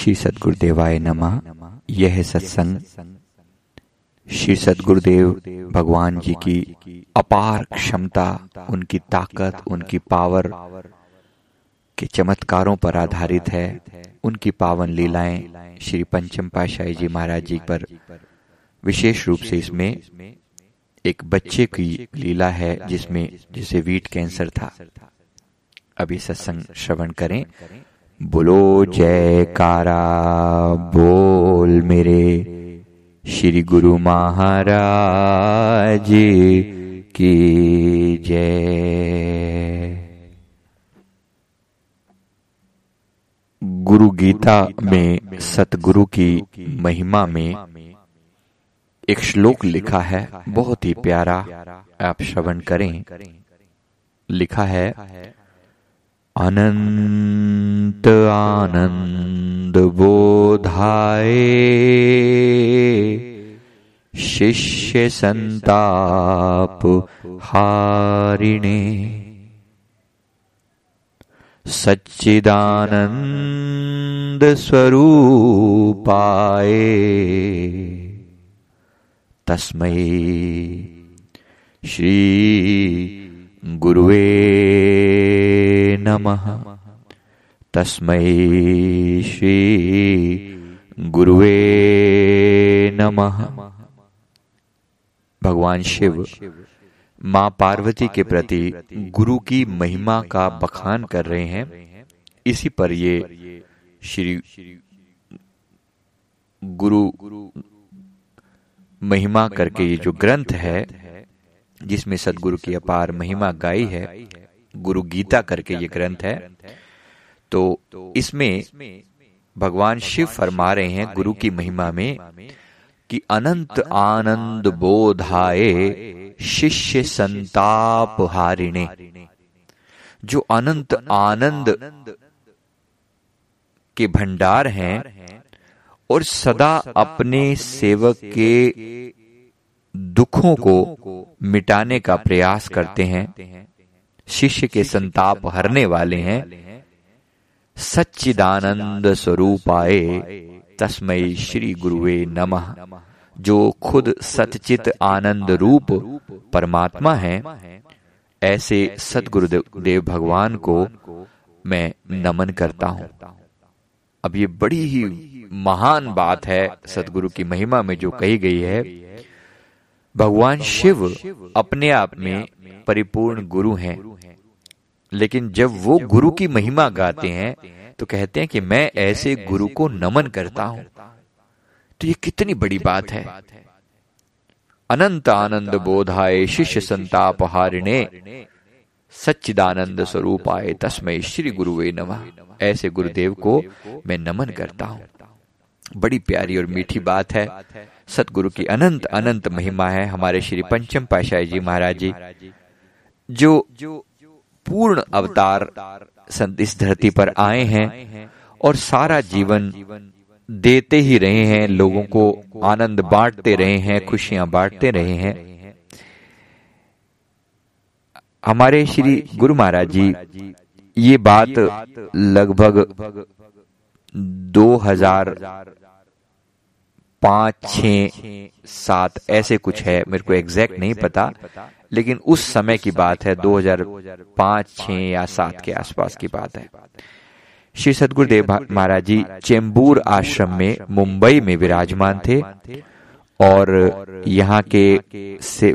श्री सदगुरुदेवाय नमः। यह सत्संग श्री सदगुरुदेव भगवान जी की अपार क्षमता, उनकी ताकत, उनकी पावर के चमत्कारों पर आधारित है। उनकी पावन लीलाएँ श्री पंचम पाशाही जी महाराज जी पर विशेष रूप से इसमें एक बच्चे की लीला है, जिसमें जिसे वीट कैंसर था। अभी सत्संग श्रवण करें। बोलो, जयकारा, बोल मेरे श्री गुरु महाराज की जय। गुरु गीता में, सतगुरु की महिमा में एक श्लोक लिखा है, बहुत ही प्यारा, आप श्रवण करें। लिखा है अनंत आनंद बोधाए शिष्य संताप हारिणे। सच्चिदानंद स्वरूपाए तस्मै श्री गुरुवे नमः। तस्मै श्री गुरुवे नमः। भगवान शिव, माँ पार्वती के प्रति गुरु की महिमा का बखान कर रहे हैं। इसी पर ये श्री गुरु महिमा करके ये जो ग्रंथ है, जिसमें सदगुरु की अपार महिमा गाई है गुरु गीता करके ये ग्रंथ है। तो इसमें भगवान शिव फरमा रहे हैं गुरु की महिमा में कि अनंत आनंद बोधाए शिष्य संताप हारिणे। जो अनंत आनंद के भंडार हैं और सदा अपने सेवक के दुखों को मिटाने का प्रयास करते हैं। शिष्य के संताप हरने वाले हैं। सच्चिदानंद स्वरूप आए तस्मय श्री गुरुवे नमः। जो खुद सतचित आनंद रूप परमात्मा है ऐसे सदगुरुदेव भगवान को मैं नमन करता हूँ। अब ये बड़ी ही महान बात है सदगुरु की महिमा में जो कही गई है। भगवान शिव अपने आप में परिपूर्ण गुरु हैं। लेकिन जब वो गुरु की महिमा गाते हैं तो कहते हैं कि मैं ऐसे गुरु को नमन करता हूँ। तो ये कितनी बड़ी बात है। अनंत आनंद बोधाए शिष्य संताप हारिणे, सच्चिदानंद स्वरूप आए तस्मय श्री गुरुवे नमः। ऐसे गुरुदेव को मैं नमन करता हूँ। बड़ी प्यारी और मीठी बात है। सतगुरु की अनंत अनंत महिमा है हमारे श्री पंचम पाशाही जी महाराज जी, जो पूर्ण अवतार इस धरती पर आए हैं और सारा जीवन देते ही रहे हैं, लोगों को आनंद बांटते रहे हैं, खुशियाँ बांटते रहे हैं। हमारे श्री गुरु महाराज जी, ये बात लगभग दो हज़ार पाँच छ सात, ऐसे कुछ है, मेरे को एग्जैक्ट नहीं पता। लेकिन उस समय की बात है 2005 छ या सात के आसपास की बात है। श्री सदगुरुदेव महाराज जी चेंबूर आश्रम में, मुंबई में विराजमान थे और यहाँ के से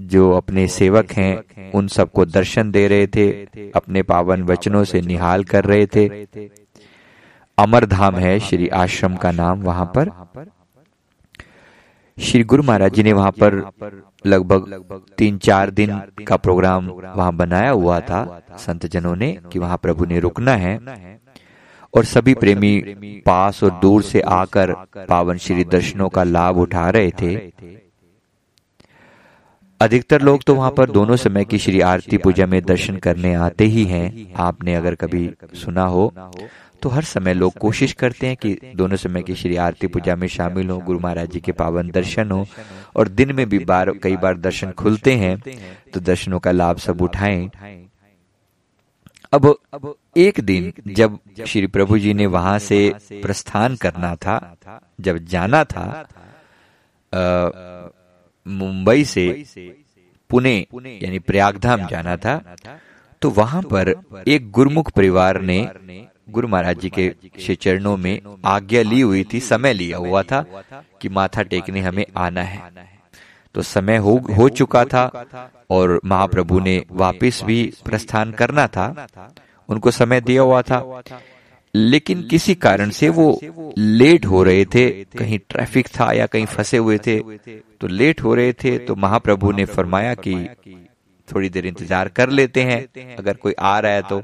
जो अपने सेवक हैं, उन सबको दर्शन दे रहे थे, अपने पावन वचनों से निहाल कर रहे थे। अमरधाम है श्री आश्रम का नाम वहाँ पर। श्री गुरु महाराज जी ने वहाँ पर लगभग तीन चार दिन का प्रोग्राम वहाँ बनाया हुआ था। संत जनों ने कि वहाँ प्रभु ने रुकना है और सभी प्रेमी पास और दूर से आकर पावन श्री दर्शनों का लाभ उठा रहे थे। अधिकतर लोग तो वहाँ पर दोनों समय की श्री आरती पूजा में दर्शन करने आते ही हैं। आपने अगर कभी सुना हो तो हर समय लोग कोशिश करते हैं कि दोनों समय की श्री आरती पूजा में शामिल हो गुरु महाराज जी के पावन दर्शन हो। और दिन में भी बार कई बार दर्शन खुलते हैं तो दर्शनों का लाभ सब उठाएँ। अब अब एक दिन जब श्री प्रभु जी ने वहाँ से प्रस्थान करना था जब जाना था मुंबई से पुणे यानी प्रयागधाम जाना था तो वहाँ पर एक गुरुमुख परिवार ने गुरु महाराज जी के श्री चरणों में आज्ञा ली हुई थी, समय लिया हुआ था कि माथा टेकने हमें आना है। तो समय हो हो चुका था और महाप्रभु ने वापस भी प्रस्थान करना था। उनको समय दिया हुआ था। लेकिन किसी कारण से वो लेट हो रहे थे, कहीं ट्रैफ़िक था या कहीं फंसे हुए थे तो लेट हो रहे थे तो महाप्रभु ने फरमाया कि थोड़ी देर इंतज़ार कर लेते हैं, अगर कोई आ रहा है तो।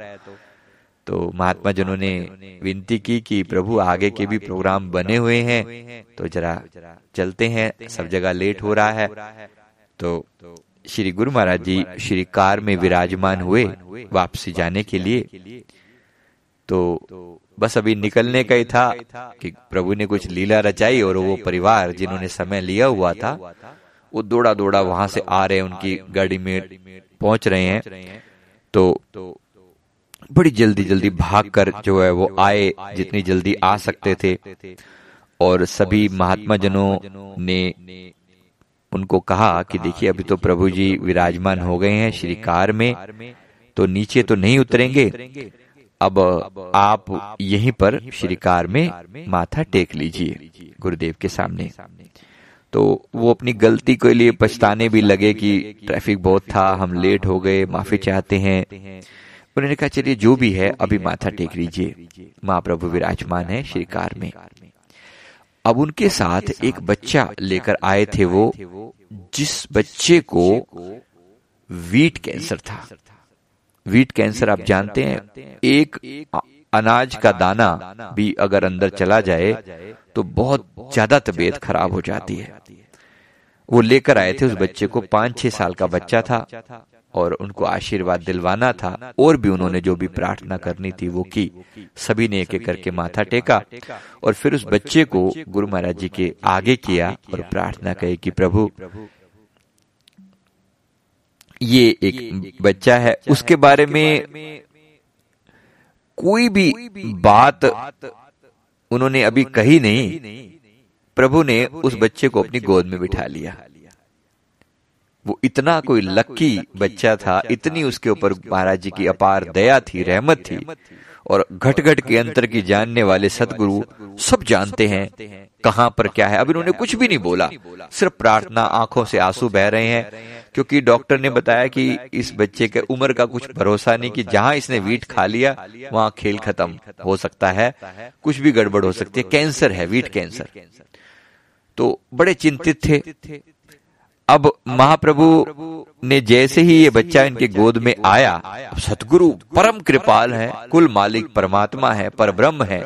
तो महात्मा जनों ने विनती की कि प्रभु आगे के भी प्रोग्राम बने हुए हैं। तो जरा चलते हैं, सब जगह लेट हो रहा है। तो श्री गुरु महाराज जी श्री कार में विराजमान हुए वापसी जाने के लिए। तो बस अभी निकलने का ही था कि प्रभु ने कुछ लीला रचाई और वो परिवार जिन्होंने समय लिया हुआ था, वो दौड़ा दौड़ा वहाँ से आ रहे उनकी गाड़ी में पहुँच रहे हैं। तो बड़ी जल्दी जल्दी भागकर जो है वो आए जितनी जल्दी आ सकते थे। और सभी महात्मा जनों ने उनको कहा कि देखिए अभी तो प्रभु जी विराजमान हो गए हैं श्री कार में तो नीचे तो नहीं उतरेंगे। अब आप यहीं पर श्री कार में माथा टेक लीजिए गुरुदेव के सामने। तो वो अपनी गलती के लिए पछताने भी लगे कि ट्रैफ़िक बहुत था हम लेट हो गए माफ़ी चाहते हैं। उन्होंने कहा, चलिए, जो भी है, अभी माथा टेक लीजिए। महाप्रभु विराजमान है श्री कार में। अब उनके साथ एक बच्चा लेकर आए थे वो, जिस बच्चे को वीट कैंसर था। वीट कैंसर, आप जानते हैं, एक अनाज का दाना भी अगर अंदर चला जाए तो बहुत ज़्यादा तबीयत खराब हो जाती है। वो लेकर आए थे उस बच्चे को पाँच छह साल का बच्चा था। और उनको आशीर्वाद दिलवाना था, और भी उन्होंने जो भी प्रार्थना करनी थी वो की। सभी ने एक एक करके माथा टेका और फिर उस बच्चे को गुरु महाराज जी के आगे किया और प्रार्थना कही कि प्रभु, ये एक बच्चा है, उसके बारे में कोई भी बात उन्होंने अभी कही नहीं। प्रभु ने उस बच्चे को अपनी गोद में बिठा लिया। वो इतना कोई लक्की बच्चा था इतनी उसके ऊपर महाराज जी की अपार दया थी रहमत थी। और घट घट के अंतर की जानने वाले सतगुरु सब जानते हैं कहाँ पर क्या है? अब इन्होंने कुछ भी नहीं बोला सिर्फ़ प्रार्थना आँखों से आँसू बह रहे हैं क्योंकि डॉक्टर ने बताया कि इस बच्चे के उम्र का कुछ भरोसा नहीं कि जहाँ इसने वीट खा लिया वहाँ खेल खत्म हो सकता है। कुछ भी गड़बड़ हो सकती है कैंसर है वीट कैंसर। तो बड़े चिंतित थे अब महाप्रभु ने जैसे ही ये बच्चा इनके गोद में आया सतगुरु परम कृपाल है, कुल मालिक परमात्मा है पर ब्रह्म है।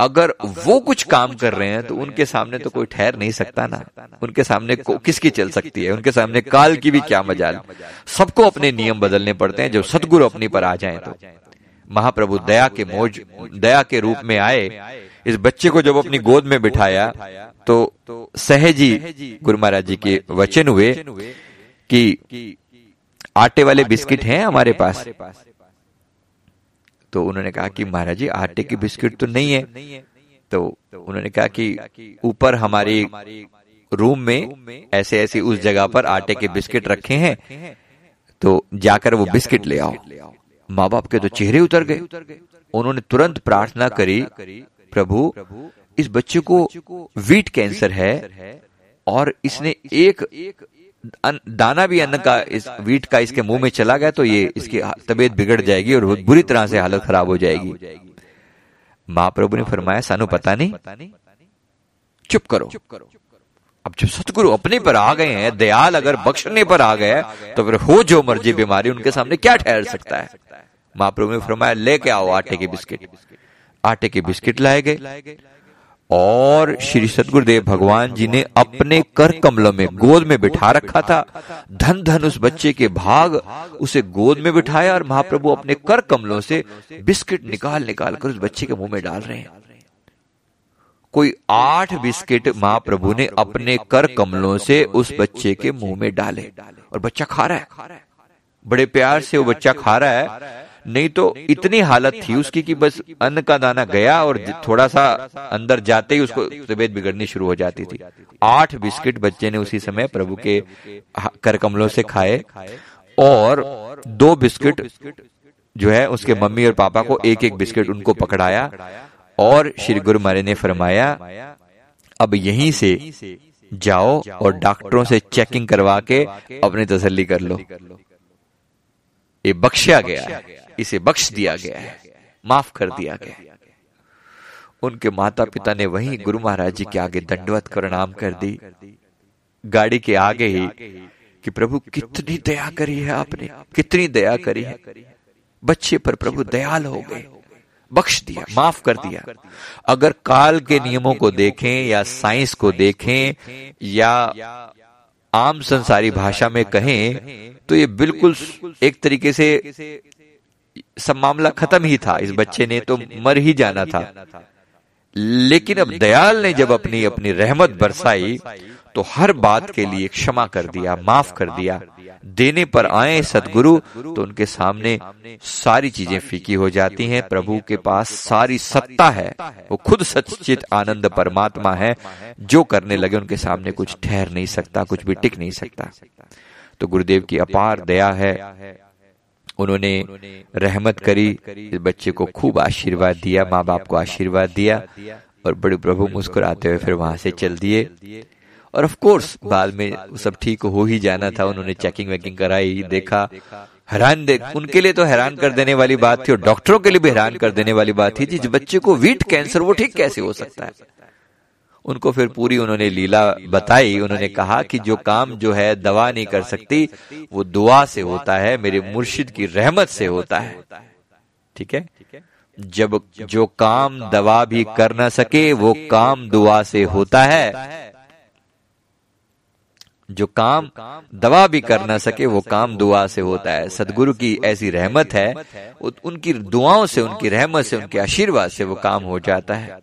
अगर वो कुछ काम कर रहे हैं तो उनके सामने तो कोई ठहर नहीं सकता ना। उनके सामने किसकी चल सकती है? उनके सामने काल की भी क्या मजाल। सबको अपने नियम बदलने पड़ते हैं, जब सतगुरु अपनी पर आ जाए तो। महाप्रभु दया के मोज, दया के रूप में आए। इस बच्चे को जब अपनी गोद में बिठाया तो सहजी गुरु महाराज जी के वचन हुए कि आटे वाले बिस्किट हैं हमारे पास। तो उन्होंने कहा कि महाराज जी आटे की बिस्किट तो नहीं है। तो उन्होंने कहा कि ऊपर हमारी रूम में ऐसे ऐसे उस जगह पर आटे के बिस्किट रखे हैं। तो जाकर वो बिस्किट ले आओ। माँ बाप के तो चेहरे उतर गए। उन्होंने तुरंत प्रार्थना करी प्रभु इस बच्चे को वीट कैंसर है और इसने एक दाना भी अन्न का इस वीट का इसके मुँह में चला गया तो ये इसकी तबीयत बिगड़ जाएगी और बुरी तरह से हालत खराब हो जाएगी। महाप्रभु ने फरमाया, सानू पता नहीं। चुप करो। चुप करो अब जब सतगुरु अपने पर आ गए हैं, दयाल अगर बख्शने पर आ गए तो फिर हो जो मर्ज़ी बीमारी, उनके सामने क्या ठहर सकता है? महाप्रभु ने फरमाया, लेके आओ आटे के बिस्किट। आटे के बिस्किट लाए गए। और श्री सदगुरुदेव भगवान जी ने अपने कर कमलों में गोद में बिठा रखा था। धन धन उस बच्चे के भाग उसे गोद में बिठाया और महाप्रभु अपने कर कमलों से बिस्किट निकाल निकाल कर उस बच्चे के मुँह में डाल रहे हैं। कोई आठ बिस्किट महाप्रभु ने अपने कर कमलों से उस बच्चे के मुँह में डाले और बच्चा खा रहा है। बड़े प्यार से वो बच्चा खा रहा है। नहीं तो इतनी हालत थी उसकी कि बस अन्न का दाना गया और थोड़ा सा अंदर जाते ही उसको तबीयत बिगड़नी शुरू हो जाती थी। आठ बिस्किट बच्चे ने उसी समय प्रभु के कर कमलों से खाए और दो बिस्किट जो है उसके मम्मी और पापा को एक एक बिस्किट उनको पकड़ाया और श्री गुरु महाराज ने फरमाया अब यहीं से जाओ और डॉक्टरों से चेकिंग करवा के अपनी तसल्ली कर लो। ये बख्शा गया है। इसे बख्श दिया गया है। माफ़ कर दिया गया है। उनके माता पिता ने वहीं गुरु महाराज जी के आगे दंडवत प्रणाम कर दी। गाड़ी के आगे ही कि प्रभु कितनी दया करी है आपने कितनी दया करी है। बच्चे पर प्रभु दयाल हो गए। बख्श दिया माफ़ कर दिया। अगर काल के नियमों को देखें या साइंस को देखें या आम संसारी भाषा में कहें तो ये बिल्कुल एक तरीके से सब मामला खत्म ही था। इस बच्चे ने तो मर ही जाना था। लेकिन अब दयाल ने जब अपनी अपनी रहमत बरसाई तो हर बात के लिए क्षमा कर दिया, माफ़ कर दिया। देने पर आए सदगुरु तो उनके सामने सारी चीज़ें फीकी हो जाती हैं। प्रभु के पास सारी सत्ता है। वो खुद सचित आनंद परमात्मा है। जो करने लगे उनके सामने कुछ ठहर नहीं सकता, कुछ भी टिक नहीं सकता। तो गुरुदेव की अपार दया है। उन्होंने रहमत करी, इस बच्चे को खूब आशीर्वाद दिया, माँ बाप को आशीर्वाद दिया और बड़े प्रभु मुस्कुराते हुए फिर वहाँ से चल दिए। और ऑफ़ कोर्स बाद में सब ठीक हो ही जाना था उन्होंने चेकिंग वेकिंग कराई देखा। हैरान दे उनके लिए तो हैरान कर देने वाली बात थी और डॉक्टरों के लिए भी हैरान कर देने वाली बात थी जिस बच्चे को वीट कैंसर वो ठीक कैसे हो सकता है। उनको फिर पूरी उन्होंने लीला बताई उन्होंने कहा कि जो काम जो है दवा नहीं कर सकती वो दुआ से होता है मेरे मुर्शिद की रहमत से होता है। ठीक है। जब जो काम दवा भी कर ना सके वो काम दुआ से होता है जो काम दवा भी कर ना सके, वो काम दुआ से होता है। सदगुरु की ऐसी रहमत है उनकी दुआओं से, उनकी रहमत से, उनके आशीर्वाद से वो काम हो जाता है।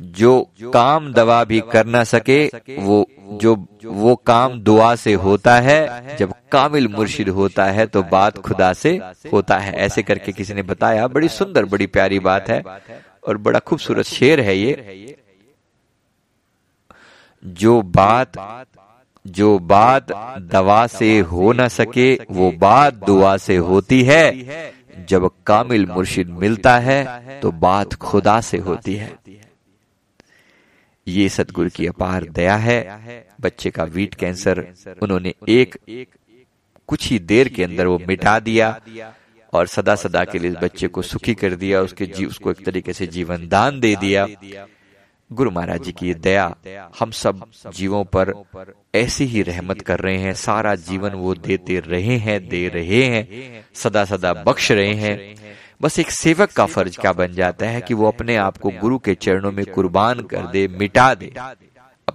जो काम दवा भी कर ना सके, वो जो वो काम दुआ से होता है, जब कामिल मुर्शिद होता है तो बात खुदा से होता है। ऐसे करके किसी ने बताया, बड़ी सुंदर, बड़ी प्यारी बात है। और बड़ा खूबसूरत शेर है ये। जो बात जो बात दवा से हो न सके वो बात दुआ से होती है। जब कामिल मुर्शिद मिलता है तो बात खुदा से होती है। ये सतगुरु की अपार दया है। बच्चे का वीट कैंसर उन्होंने एक कुछ ही देर के अंदर वो मिटा दिया। और सदा सदा के लिए इस बच्चे को सुखी कर दिया उसके जी उसको एक तरीके से जीवन दान दे दिया। गुरु महाराज जी की दया हम सब जीवों पर ऐसी ही रहमत कर रहे हैं सारा जीवन वो देते रहे हैं दे रहे हैं सदा सदा बख्श रहे हैं। बस एक सेवक का फ़र्ज़ क्या बन जाता है कि वो अपने आप को गुरु के चरणों में कुर्बान कर दे। मिटा दे।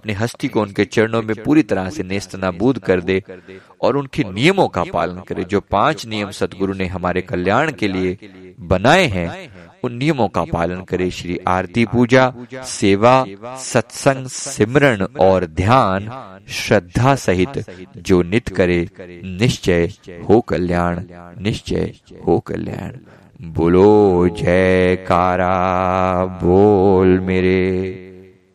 अपनी हस्ती को उनके चरणों में पूरी तरह से नेस्त नाबूद कर दे और उनके नियमों का पालन करे। जो पाँच नियम सदगुरु ने हमारे कल्याण के लिए बनाए हैं, उन नियमों का पालन करे। श्री आरती पूजा, सेवा, सत्संग सिमरण और ध्यान, श्रद्धा सहित जो नित करे, निश्चय हो कल्याण, निश्चय हो कल्याण। बोलो जय कारा बोल मेरे।